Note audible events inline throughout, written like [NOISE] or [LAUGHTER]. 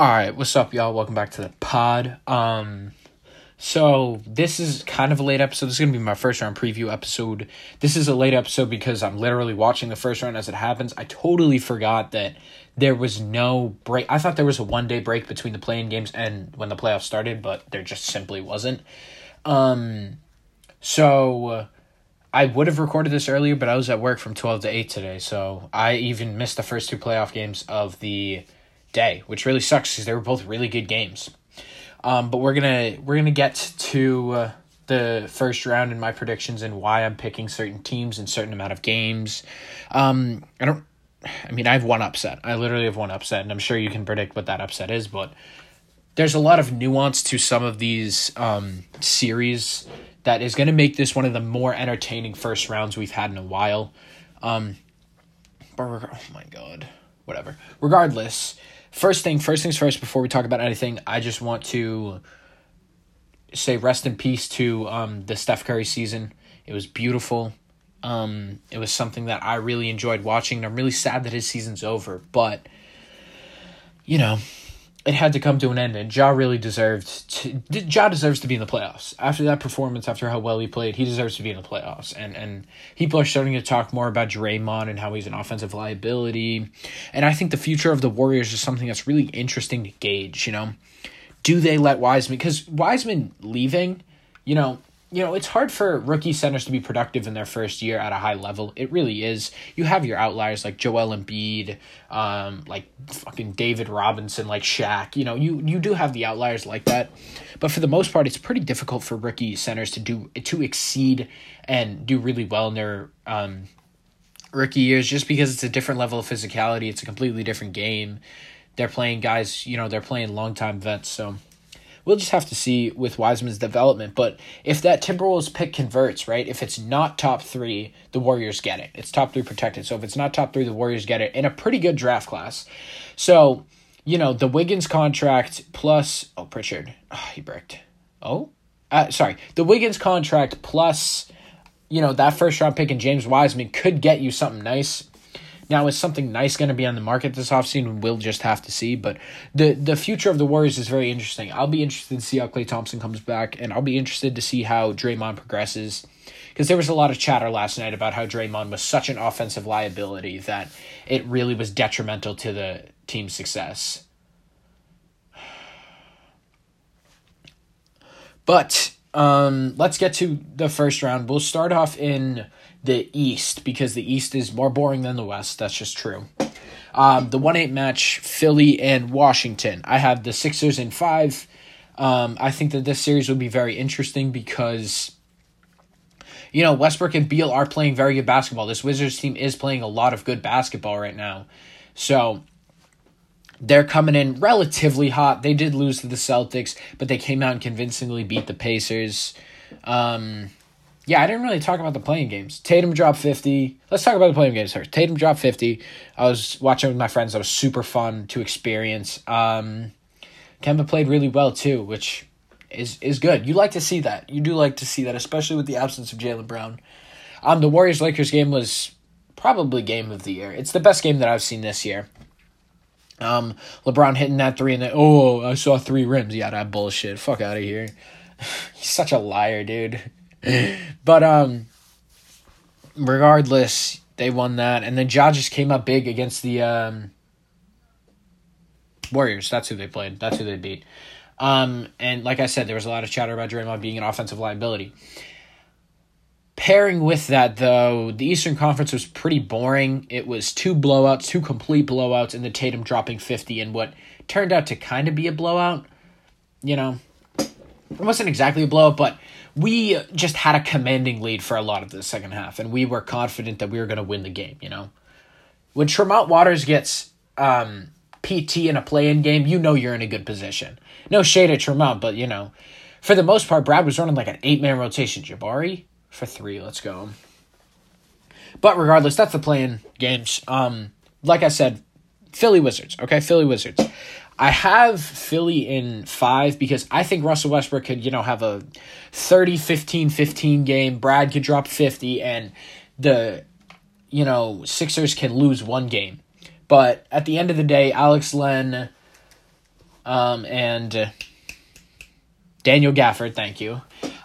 All right, what's up, y'all? Welcome back to the pod. Um, so this is kind of a late episode. This is gonna be my first round preview episode. This is a late episode because I'm literally watching the first round as it happens. I totally forgot that there was no break. I thought there was a one day break between the play-in games and when the playoffs started, but there just simply wasn't. Um, so I would have recorded this earlier, but I was at work from twelve to eight today, so I even missed the first two playoff games of the day, which really sucks because they were both really good games. Um, but we're gonna we're gonna get to uh, the first round and my predictions and why I'm picking certain teams and certain amount of games. Um, I don't. I mean, I have one upset. I literally have one upset, and I'm sure you can predict what that upset is. But there's a lot of nuance to some of these um, series that is going to make this one of the more entertaining first rounds we've had in a while. Um, but oh my god, whatever. Regardless, first thing first things first before we talk about anything i just want to say rest in peace to um, the steph curry season. It was beautiful. Um, it was something that i really enjoyed watching and i'm really sad that his season's over but you know it had to come to an end, and Ja really deserved. To, ja deserves to be in the playoffs after that performance. After how well he played, he deserves to be in the playoffs. And and people are starting to talk more about Draymond and how he's an offensive liability. And I think the future of the Warriors is something that's really interesting to gauge. You know, do they let Wiseman? Because Wiseman leaving, you know, you know, it's hard for rookie centers to be productive in their first year at a high level. It really is. You have your outliers like Joel Embiid, um, like fucking David Robinson, like Shaq. You know, you you do have the outliers like that, but for the most part, it's pretty difficult for rookie centers to do to exceed and do really well in their um, rookie years, just because it's a different level of physicality. It's a completely different game. They're playing guys, you know, they're playing long time vets, so we'll just have to see with Wiseman's development. But if that Timberwolves pick converts, right? If it's not top three, the Warriors get it. It's top three protected. So if it's not top three, the Warriors get it in a pretty good draft class. So, you know, the Wiggins contract plus oh Pritchard. Oh, he bricked. Oh? Uh, sorry. The Wiggins contract plus, you know, that first round pick and James Wiseman could get you something nice. Now, is something nice going to be on the market this offseason? We'll just have to see. But the the future of the Warriors is very interesting. I'll be interested to see how Klay Thompson comes back, and I'll be interested to see how Draymond progresses. Because there was a lot of chatter last night about how Draymond was such an offensive liability that it really was detrimental to the team's success. But um, let's get to the first round. We'll start off in the East because the East is more boring than the West. That's just true. Um, the 1 8 match, Philly and Washington. I have the Sixers in five. Um, I think that this series will be very interesting because, you know, Westbrook and Beal are playing very good basketball. This Wizards team is playing a lot of good basketball right now. So they're coming in relatively hot. They did lose to the Celtics, but they came out and convincingly beat the Pacers. Um, yeah, I didn't really talk about the play-in games. Tatum dropped 50. Let's talk about the play-in games first. Tatum dropped 50. I was watching with my friends. That was super fun to experience. Um, Kemba played really well too, which is is good. You like to see that. You do like to see that, especially with the absence of Jaylen Brown. Um, the Warriors Lakers game was probably game of the year. It's the best game that I've seen this year. Um, LeBron hitting that three and then oh, I saw three rims. Yeah, that bullshit. Fuck out of here. [LAUGHS] He's such a liar, dude. [SIGHS] but um, regardless, they won that, and then Ja just came up big against the um, Warriors. That's who they played. That's who they beat. Um, and like I said, there was a lot of chatter about Draymond being an offensive liability. Pairing with that, though, the Eastern Conference was pretty boring. It was two blowouts, two complete blowouts, and the Tatum dropping 50 in what turned out to kind of be a blowout. You know, it wasn't exactly a blowout, but we just had a commanding lead for a lot of the second half, and we were confident that we were going to win the game. You know, when Tremont Waters gets um, PT in a play-in game, you know you're in a good position. No shade at Tremont, but you know, for the most part, Brad was running like an eight-man rotation. Jabari for three. Let's go. But regardless, that's the play-in games. Um, like I said, Philly Wizards. Okay, Philly Wizards. I have Philly in five because I think Russell Westbrook could, you know, have a 30 15 15 game. Brad could drop 50, and the, you know, Sixers can lose one game. But at the end of the day, Alex Len, um, and Daniel Gafford, thank you,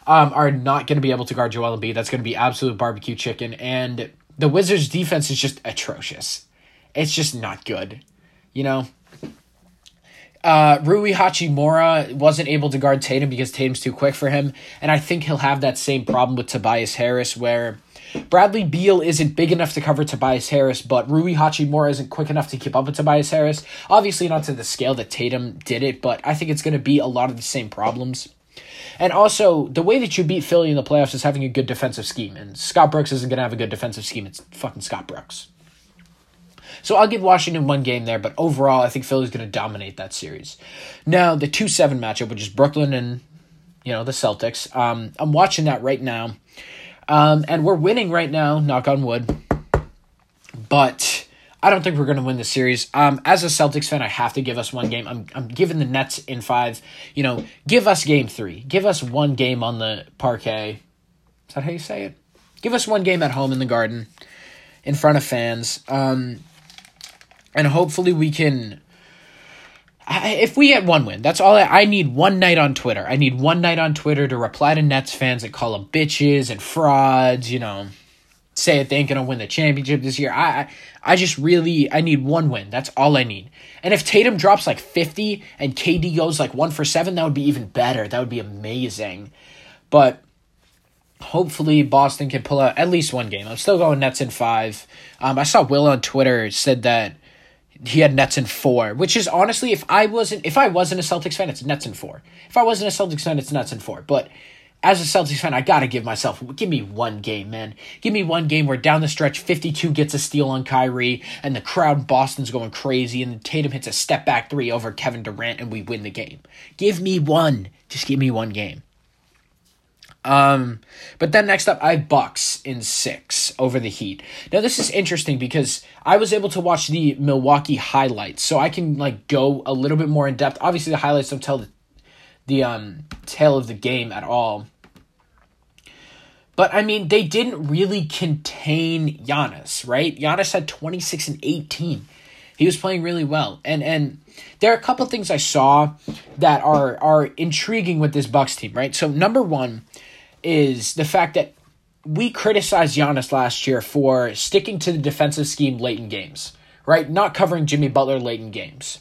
um, are not going to be able to guard Joel Embiid. That's going to be absolute barbecue chicken. And the Wizards' defense is just atrocious. It's just not good. You know? Uh, Rui Hachimura wasn't able to guard Tatum because Tatum's too quick for him. And I think he'll have that same problem with Tobias Harris where Bradley Beal isn't big enough to cover Tobias Harris, but Rui Hachimura isn't quick enough to keep up with Tobias Harris. Obviously, not to the scale that Tatum did it, but I think it's going to be a lot of the same problems. And also, the way that you beat Philly in the playoffs is having a good defensive scheme. And Scott Brooks isn't going to have a good defensive scheme. It's fucking Scott Brooks. So I'll give Washington one game there, but overall, I think Philly's going to dominate that series. Now, the 2 7 matchup, which is Brooklyn and, you know, the Celtics, um, I'm watching that right now. Um, and we're winning right now, knock on wood. But I don't think we're going to win the series. Um, as a Celtics fan, I have to give us one game. I'm, I'm giving the Nets in five. You know, give us game three. Give us one game on the parquet. Is that how you say it? Give us one game at home in the garden in front of fans. Um, and hopefully we can if we get one win, that's all I, I, need. One night on Twitter. I need one night on Twitter to reply to Nets fans that call them bitches and frauds. You know, say that they ain't gonna win the championship this year. I, I, I just really, I need one win. That's all I need. And if Tatum drops like fifty and KD goes like one for seven, that would be even better. That would be amazing. But hopefully Boston can pull out at least one game. I'm still going Nets in five. Um, I saw Will on Twitter said that he had Nets in four, which is honestly, if I wasn't if I wasn't a Celtics fan, it's Nets in four. If I wasn't a Celtics fan, it's Nets in four. But as a Celtics fan, I gotta give myself give me one game, man. Give me one game where down the stretch, fifty two gets a steal on Kyrie, and the crowd in Boston's going crazy, and Tatum hits a step back three over Kevin Durant, and we win the game. Give me one. Just give me one game. Um, but then next up, I have Bucks in six over the Heat. Now this is interesting because I was able to watch the Milwaukee highlights, so I can like go a little bit more in depth. Obviously, the highlights don't tell the the um tale of the game at all. But I mean, they didn't really contain Giannis, right? Giannis had 26 and 18. He was playing really well. And and there are a couple things I saw that are are intriguing with this Bucks team, right? So number 1, is the fact that we criticized Giannis last year for sticking to the defensive scheme late in games, right? Not covering Jimmy Butler late in games,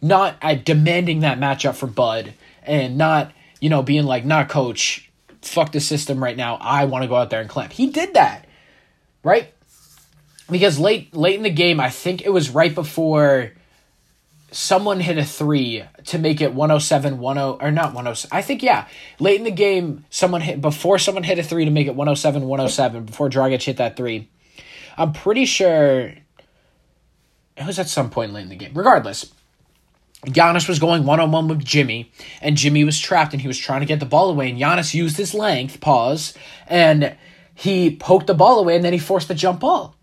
not uh, demanding that matchup for Bud, and not you know being like, "Nah, coach, fuck the system right now. I want to go out there and clamp." He did that, right? Because late late in the game, I think it was right before someone hit a three to make it 107 10 or not 107 i think yeah late in the game someone hit before someone hit a three to make it 107 107 before dragic hit that three i'm pretty sure it was at some point late in the game regardless Giannis was going one on one with Jimmy, and Jimmy was trapped and he was trying to get the ball away. And Giannis used his length, pause, and he poked the ball away and then he forced the jump ball.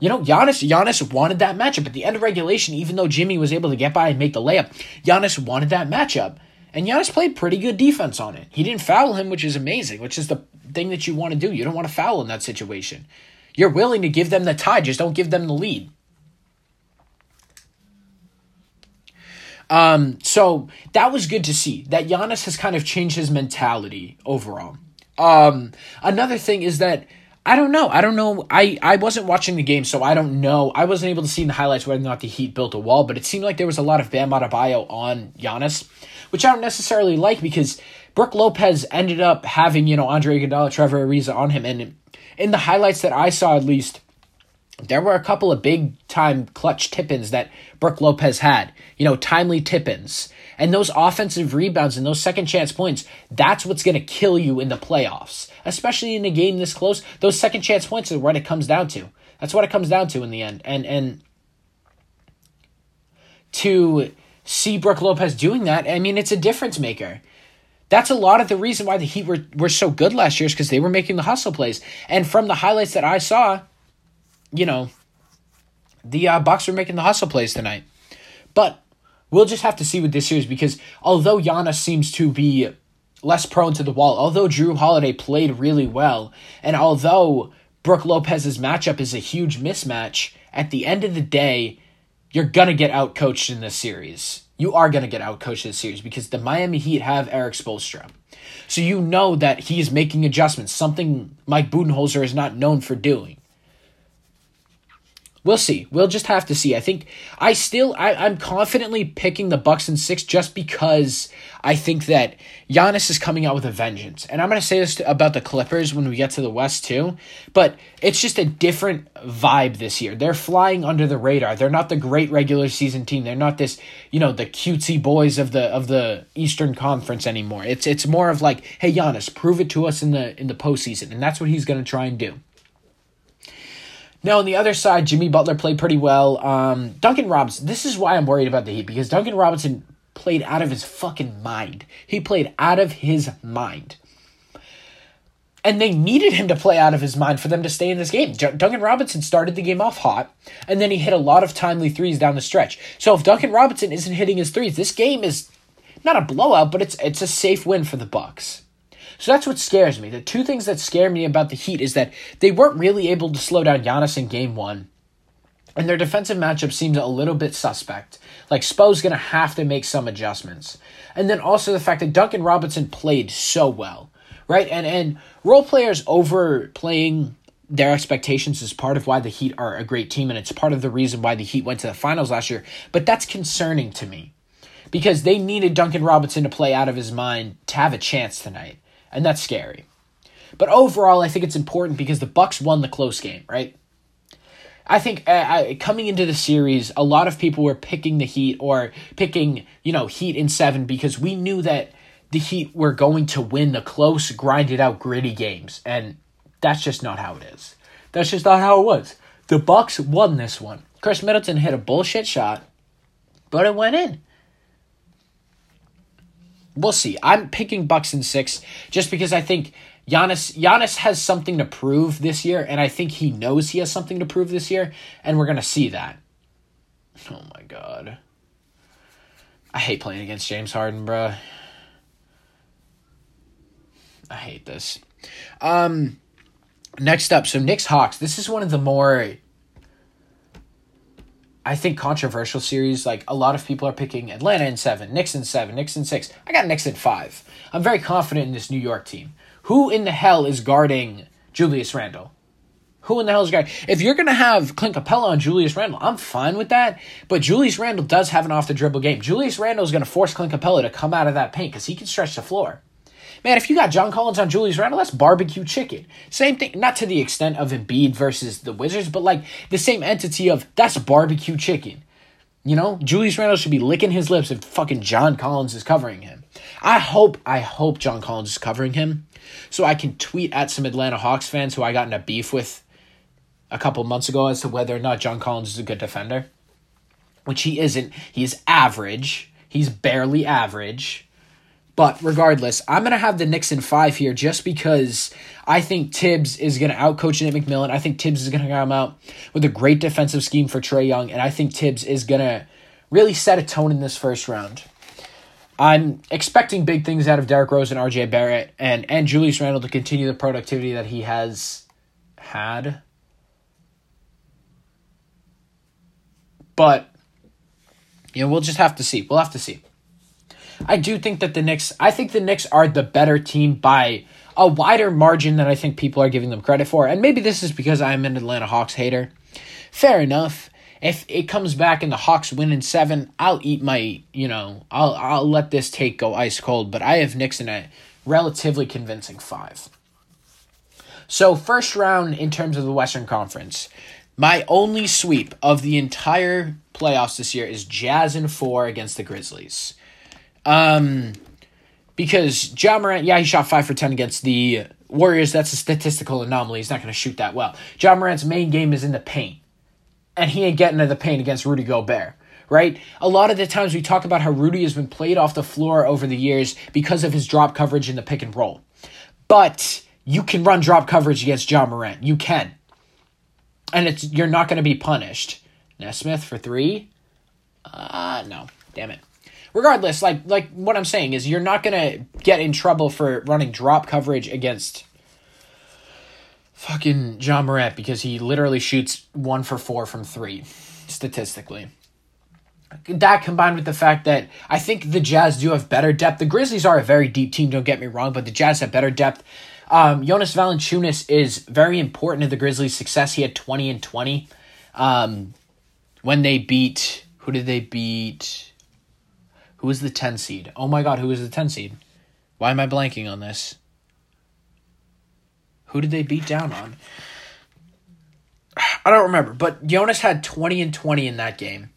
You know, Giannis, Giannis wanted that matchup. At the end of regulation, even though Jimmy was able to get by and make the layup, Giannis wanted that matchup. And Giannis played pretty good defense on it. He didn't foul him, which is amazing, which is the thing that you want to do. You don't want to foul in that situation. You're willing to give them the tie, just don't give them the lead. Um, so that was good to see that Giannis has kind of changed his mentality overall. Um, another thing is that I don't know. I don't know. I, I wasn't watching the game, so I don't know. I wasn't able to see in the highlights whether or not the Heat built a wall, but it seemed like there was a lot of Bam Adebayo on Giannis, which I don't necessarily like because Brook Lopez ended up having, you know, Andre Iguodala, Trevor Ariza on him, and in the highlights that I saw at least, there were a couple of big time clutch tippins that Brook Lopez had. You know, timely tippins. And those offensive rebounds and those second chance points, that's what's going to kill you in the playoffs. Especially in a game this close, those second chance points are what it comes down to. That's what it comes down to in the end. And and to see Brook Lopez doing that, I mean, it's a difference maker. That's a lot of the reason why the Heat were, were so good last year is because they were making the hustle plays. And from the highlights that I saw, you know, the uh, Bucks were making the hustle plays tonight. But We'll just have to see with this series because although Giannis seems to be less prone to the wall, although Jrue Holiday played really well, and although Brook Lopez's matchup is a huge mismatch, at the end of the day, you're going to get outcoached in this series. You are going to get outcoached in this series because the Miami Heat have Erik Spoelstra. So you know that he is making adjustments, something Mike Budenholzer is not known for doing. We'll see. We'll just have to see. I think I still I, I'm confidently picking the Bucks in six just because I think that Giannis is coming out with a vengeance. And I'm gonna say this about the Clippers when we get to the West too, but it's just a different vibe this year. They're flying under the radar. They're not the great regular season team. They're not this, you know, the cutesy boys of the of the Eastern Conference anymore. It's it's more of like, hey Giannis, prove it to us in the in the postseason. And that's what he's gonna try and do. Now, on the other side, Jimmy Butler played pretty well. Um, Duncan Robinson, this is why I'm worried about the Heat, because Duncan Robinson played out of his fucking mind. He played out of his mind. And they needed him to play out of his mind for them to stay in this game. Duncan Robinson started the game off hot, and then he hit a lot of timely threes down the stretch. So if Duncan Robinson isn't hitting his threes, this game is not a blowout, but it's it's a safe win for the Bucks. So that's what scares me. The two things that scare me about the Heat is that they weren't really able to slow down Giannis in game one. And their defensive matchup seems a little bit suspect. Like Spo's gonna have to make some adjustments. And then also the fact that Duncan Robinson played so well. Right? And and role players overplaying their expectations is part of why the Heat are a great team, and it's part of the reason why the Heat went to the finals last year. But that's concerning to me. Because they needed Duncan Robinson to play out of his mind to have a chance tonight and that's scary. But overall, I think it's important because the Bucks won the close game, right? I think uh, coming into the series, a lot of people were picking the Heat or picking, you know, Heat in seven because we knew that the Heat were going to win the close, grinded out, gritty games, and that's just not how it is. That's just not how it was. The Bucks won this one. Khris Middleton hit a bullshit shot, but it went in we'll see. I'm picking Bucks in six just because I think Giannis Giannis has something to prove this year, and I think he knows he has something to prove this year, and we're gonna see that. Oh my god. I hate playing against James Harden, bruh. I hate this. Um next up, so Knicks Hawks. This is one of the more I think controversial series. Like a lot of people are picking Atlanta in seven, Knicks in seven, Knicks in six. I got Knicks in five. I'm very confident in this New York team. Who in the hell is guarding Julius Randle? Who in the hell is guarding? If you're gonna have Clint Capela on Julius Randle, I'm fine with that. But Julius Randle does have an off the dribble game. Julius Randle is gonna force Clint Capela to come out of that paint because he can stretch the floor. Man, if you got John Collins on Julius Randle, that's barbecue chicken. Same thing, not to the extent of Embiid versus the Wizards, but like the same entity of that's barbecue chicken. You know, Julius Randle should be licking his lips if fucking John Collins is covering him. I hope, I hope John Collins is covering him so I can tweet at some Atlanta Hawks fans who I got in a beef with a couple months ago as to whether or not John Collins is a good defender, which he isn't. He's average. He's barely average. But regardless, I'm going to have the Knicks in five here just because I think Thibs is going to outcoach Nate McMillan. I think Thibs is going to come out with a great defensive scheme for Trae Young, and I think Thibs is going to really set a tone in this first round. I'm expecting big things out of Derrick Rose and RJ Barrett and, and Julius Randle to continue the productivity that he has had. But, you know, we'll just have to see. We'll have to see. I do think that the Knicks, I think the Knicks are the better team by a wider margin than I think people are giving them credit for. And maybe this is because I'm an Atlanta Hawks hater. Fair enough. If it comes back and the Hawks win in seven, I'll eat my, you know, I'll I'll let this take go ice cold. But I have Knicks in a relatively convincing five. So first round in terms of the Western Conference, my only sweep of the entire playoffs this year is Jazz in four against the Grizzlies. Um, because Ja Morant, yeah, he shot five for ten against the Warriors. That's a statistical anomaly. He's not going to shoot that well. Ja Morant's main game is in the paint, and he ain't getting to the paint against Rudy Gobert. Right? A lot of the times we talk about how Rudy has been played off the floor over the years because of his drop coverage in the pick and roll. But you can run drop coverage against Ja Morant. You can. And it's you're not going to be punished. Nesmith for three? Uh, no. Damn it regardless, like like what I'm saying is you're not gonna get in trouble for running drop coverage against fucking Ja Morant because he literally shoots one for four from three, statistically. that combined with the fact that I think the Jazz do have better depth. The Grizzlies are a very deep team, don't get me wrong, but the Jazz have better depth. Um, Jonas Valanciunas is very important to the Grizzlies' success. He had 20 and 20 um, when they beat. Who did they beat? Who was the 10 seed? Oh my god, who is the 10 seed? Why am I blanking on this? Who did they beat down on? [SIGHS] I don't remember, but Jonas had 20 and 20 in that game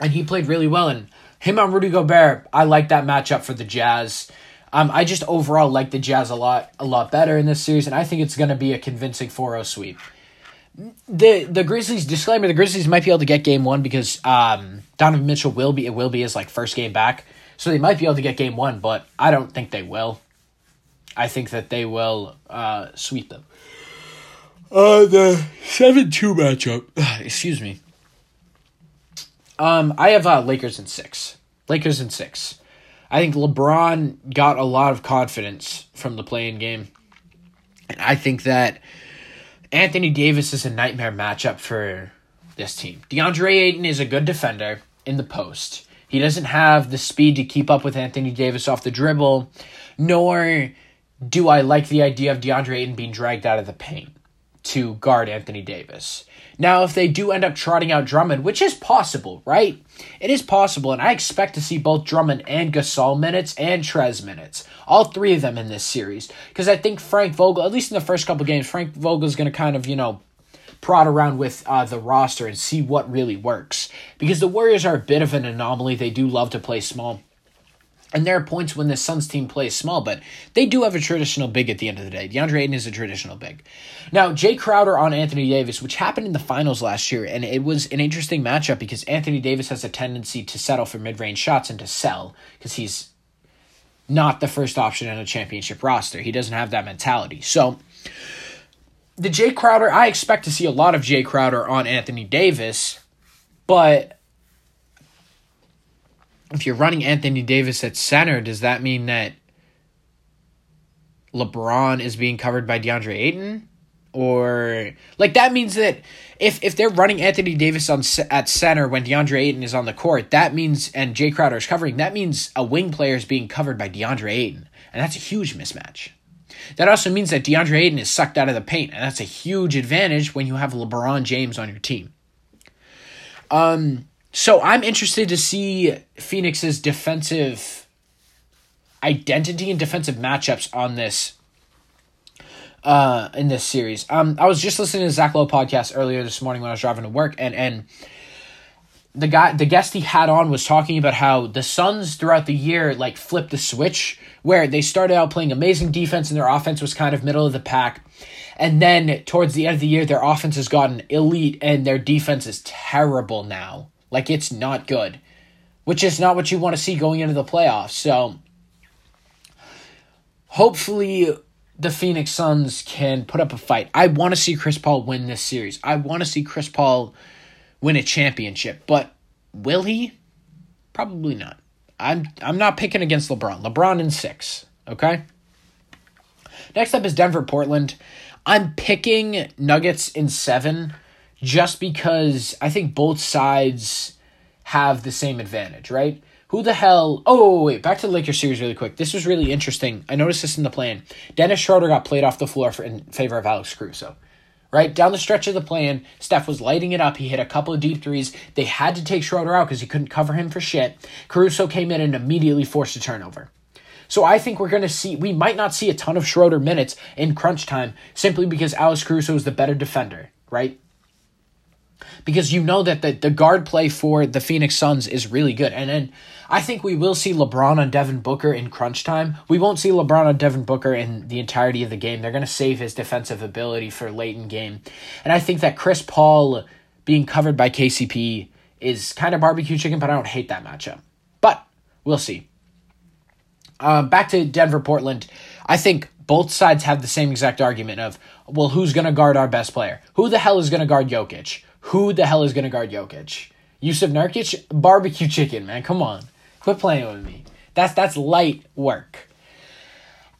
and he played really well. And him on Rudy Gobert, I like that matchup for the Jazz. Um, I just overall like the Jazz a lot, a lot better in this series, and I think it's going to be a convincing 4-0 sweep. The the Grizzlies disclaimer: the Grizzlies might be able to get game one because um, Donovan Mitchell will be it will be his like first game back, so they might be able to get game one, but I don't think they will. I think that they will uh, sweep them. Uh, the seven two matchup. [SIGHS] Excuse me. Um, I have uh, Lakers in six. Lakers in six. I think LeBron got a lot of confidence from the play-in game. And I think that Anthony Davis is a nightmare matchup for this team. DeAndre Ayton is a good defender in the post. He doesn't have the speed to keep up with Anthony Davis off the dribble, nor do I like the idea of DeAndre Ayton being dragged out of the paint to guard Anthony Davis. Now, if they do end up trotting out Drummond, which is possible, right? It is possible, and I expect to see both Drummond and Gasol minutes and Trez minutes. All three of them in this series. Because I think Frank Vogel, at least in the first couple games, Frank Vogel is going to kind of, you know, prod around with uh, the roster and see what really works. Because the Warriors are a bit of an anomaly. They do love to play small. And there are points when the Suns team plays small, but they do have a traditional big at the end of the day. DeAndre Ayton is a traditional big. Now, Jae Crowder on Anthony Davis, which happened in the finals last year, and it was an interesting matchup because Anthony Davis has a tendency to settle for mid range shots and to sell because he's not the first option in a championship roster. He doesn't have that mentality. So, the Jae Crowder, I expect to see a lot of Jae Crowder on Anthony Davis, but if you're running Anthony Davis at center, does that mean that LeBron is being covered by DeAndre Ayton? Or like that means that if if they're running Anthony Davis on at center when DeAndre Ayton is on the court, that means and Jae Crowder is covering, that means a wing player is being covered by DeAndre Ayton, and that's a huge mismatch. That also means that DeAndre Ayton is sucked out of the paint, and that's a huge advantage when you have LeBron James on your team. Um, so I'm interested to see Phoenix's defensive identity and defensive matchups on this uh in this series. Um I was just listening to Zach Lowe podcast earlier this morning when I was driving to work and and the guy the guest he had on was talking about how the Suns throughout the year like flipped the switch where they started out playing amazing defense and their offense was kind of middle of the pack. And then towards the end of the year their offense has gotten elite and their defense is terrible now. Like it's not good, which is not what you want to see going into the playoffs. So hopefully the Phoenix Suns can put up a fight. I want to see Chris Paul win this series. I want to see Chris Paul win a championship, but will he? Probably not. I'm I'm not picking against LeBron. LeBron in 6, okay? Next up is Denver Portland. I'm picking Nuggets in 7 just because I think both sides have the same advantage, right? Who the hell? Oh, wait, back to the Lakers series really quick. This was really interesting. I noticed this in the plan. Dennis Schroeder got played off the floor for, in favor of Alex Caruso. Right down the stretch of the plan, Steph was lighting it up. He hit a couple of deep threes. They had to take Schroeder out because he couldn't cover him for shit. Caruso came in and immediately forced a turnover. So I think we're going to see, we might not see a ton of Schroeder minutes in crunch time simply because Alex Caruso is the better defender, right? Because you know that the, the guard play for the Phoenix Suns is really good. And then I think we will see LeBron on Devin Booker in crunch time. We won't see LeBron on Devin Booker in the entirety of the game. They're going to save his defensive ability for late in game. And I think that Chris Paul being covered by KCP is kind of barbecue chicken, but I don't hate that matchup. But we'll see. Um, back to Denver Portland. I think both sides have the same exact argument of, well, who's going to guard our best player? Who the hell is going to guard Jokic? Who the hell is going to guard Jokic? Jusuf Nurkic? Barbecue chicken, man. Come on. Quit playing with me. That's that's light work.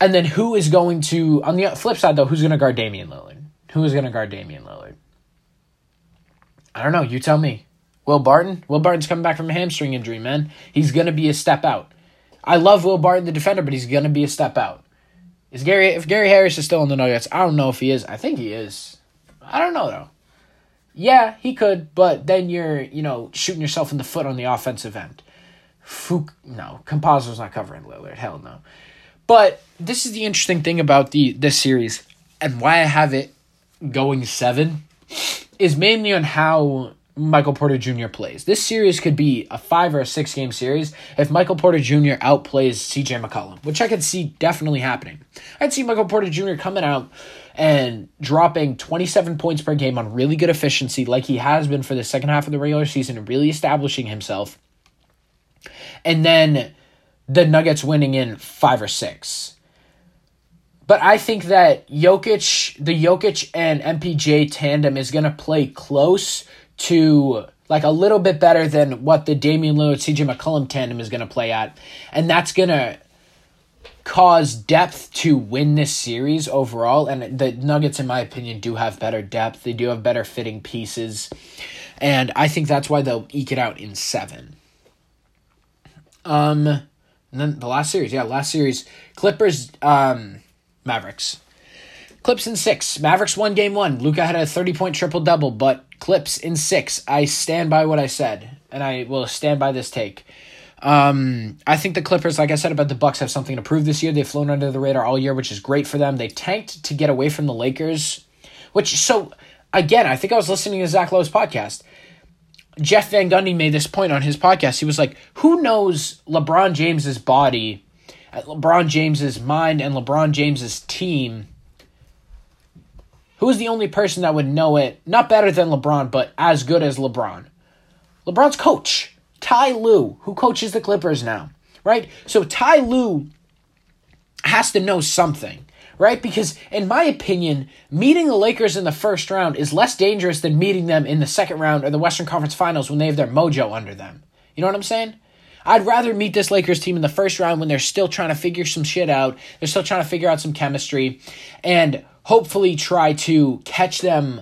And then who is going to on the flip side though, who's going to guard Damian Lillard? Who is going to guard Damian Lillard? I don't know, you tell me. Will Barton? Will Barton's coming back from a hamstring injury, man. He's going to be a step out. I love Will Barton, the defender, but he's going to be a step out. Is Gary if Gary Harris is still in the Nuggets? I don't know if he is. I think he is. I don't know though. Yeah, he could, but then you're, you know, shooting yourself in the foot on the offensive end. Fook, no, Campazzo's not covering Lillard. Hell no. But this is the interesting thing about the this series and why I have it going seven is mainly on how Michael Porter Jr. plays. This series could be a five or a six game series if Michael Porter Jr. outplays CJ McCollum, which I could see definitely happening. I'd see Michael Porter Jr. coming out and dropping 27 points per game on really good efficiency, like he has been for the second half of the regular season, really establishing himself. And then the Nuggets winning in five or six. But I think that Jokic, the Jokic and MPJ tandem is going to play close to like a little bit better than what the Damian Lillard CJ McCollum tandem is going to play at, and that's going to cause depth to win this series overall. And the Nuggets, in my opinion, do have better depth. They do have better fitting pieces, and I think that's why they'll eke it out in seven. Um, and then the last series, yeah, last series, Clippers, um, Mavericks. Clips in six. Mavericks won game one. Luka had a 30 point triple double, but Clips in six. I stand by what I said, and I will stand by this take. Um, I think the Clippers, like I said about the Bucks, have something to prove this year. They've flown under the radar all year, which is great for them. They tanked to get away from the Lakers, which so again, I think I was listening to Zach Lowe's podcast. Jeff Van Gundy made this point on his podcast. He was like, "Who knows LeBron James's body, LeBron James's mind, and LeBron James's team?" Who's the only person that would know it? Not better than LeBron, but as good as LeBron. LeBron's coach, Ty Lue, who coaches the Clippers now, right? So Ty Lue has to know something, right? Because, in my opinion, meeting the Lakers in the first round is less dangerous than meeting them in the second round or the Western Conference Finals when they have their mojo under them. You know what I'm saying? I'd rather meet this Lakers team in the first round when they're still trying to figure some shit out. They're still trying to figure out some chemistry. And hopefully try to catch them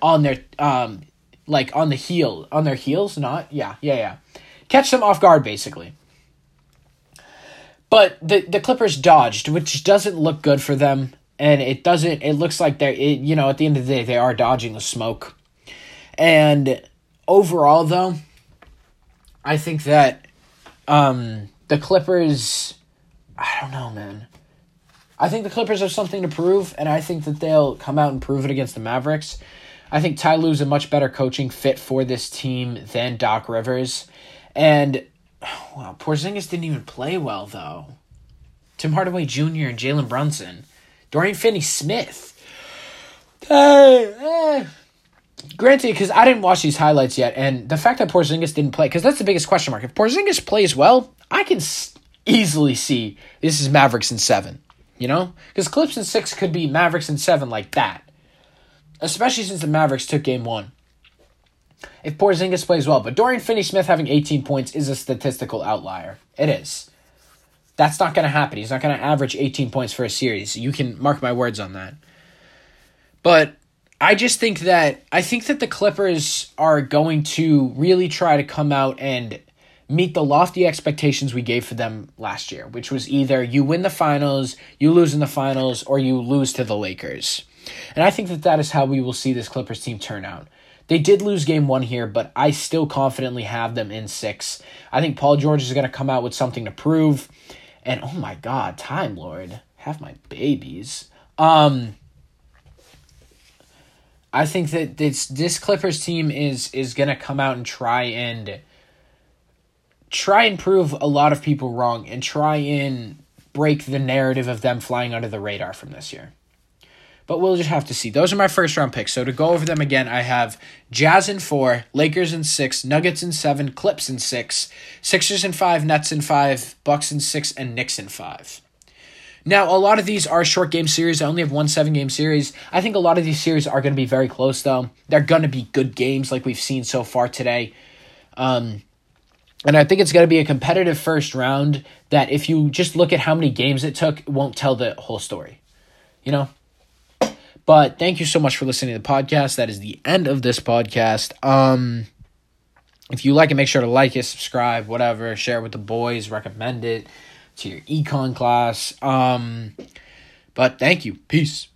on their um like on the heel on their heels not yeah yeah yeah. Catch them off guard basically. But the the clippers dodged which doesn't look good for them and it doesn't it looks like they're it, you know at the end of the day they are dodging the smoke. And overall though i think that um the clippers i don't know man I think the Clippers have something to prove, and I think that they'll come out and prove it against the Mavericks. I think Ty Lue's a much better coaching fit for this team than Doc Rivers. And, well, Porzingis didn't even play well, though. Tim Hardaway Jr. and Jalen Brunson. Dorian Finney Smith. Hey, hey. Granted, because I didn't watch these highlights yet, and the fact that Porzingis didn't play, because that's the biggest question mark. If Porzingis plays well, I can easily see this is Mavericks in seven. You know? Because Clips in six could be Mavericks in seven like that. Especially since the Mavericks took game one. If Porzingis plays well. But Dorian Finney Smith having 18 points is a statistical outlier. It is. That's not going to happen. He's not going to average 18 points for a series. You can mark my words on that. But I just think that I think that the Clippers are going to really try to come out and meet the lofty expectations we gave for them last year, which was either you win the finals, you lose in the finals, or you lose to the Lakers. And I think that that is how we will see this Clippers team turn out. They did lose game one here, but I still confidently have them in six. I think Paul George is going to come out with something to prove. And oh my God, Time Lord, have my babies. Um, I think that this this Clippers team is is going to come out and try and try and prove a lot of people wrong and try and break the narrative of them flying under the radar from this year. But we'll just have to see. Those are my first round picks. So to go over them again, I have Jazz in four, Lakers in six, Nuggets in seven, Clips in six, Sixers in five, Nets in five, Bucks in six, and Knicks in five. Now, a lot of these are short game series. I only have one seven game series. I think a lot of these series are going to be very close, though. They're going to be good games like we've seen so far today. Um, and I think it's going to be a competitive first round that if you just look at how many games it took, it won't tell the whole story. You know? But thank you so much for listening to the podcast. That is the end of this podcast. Um If you like it, make sure to like it, subscribe, whatever, share it with the boys, recommend it to your econ class. Um, but thank you. Peace.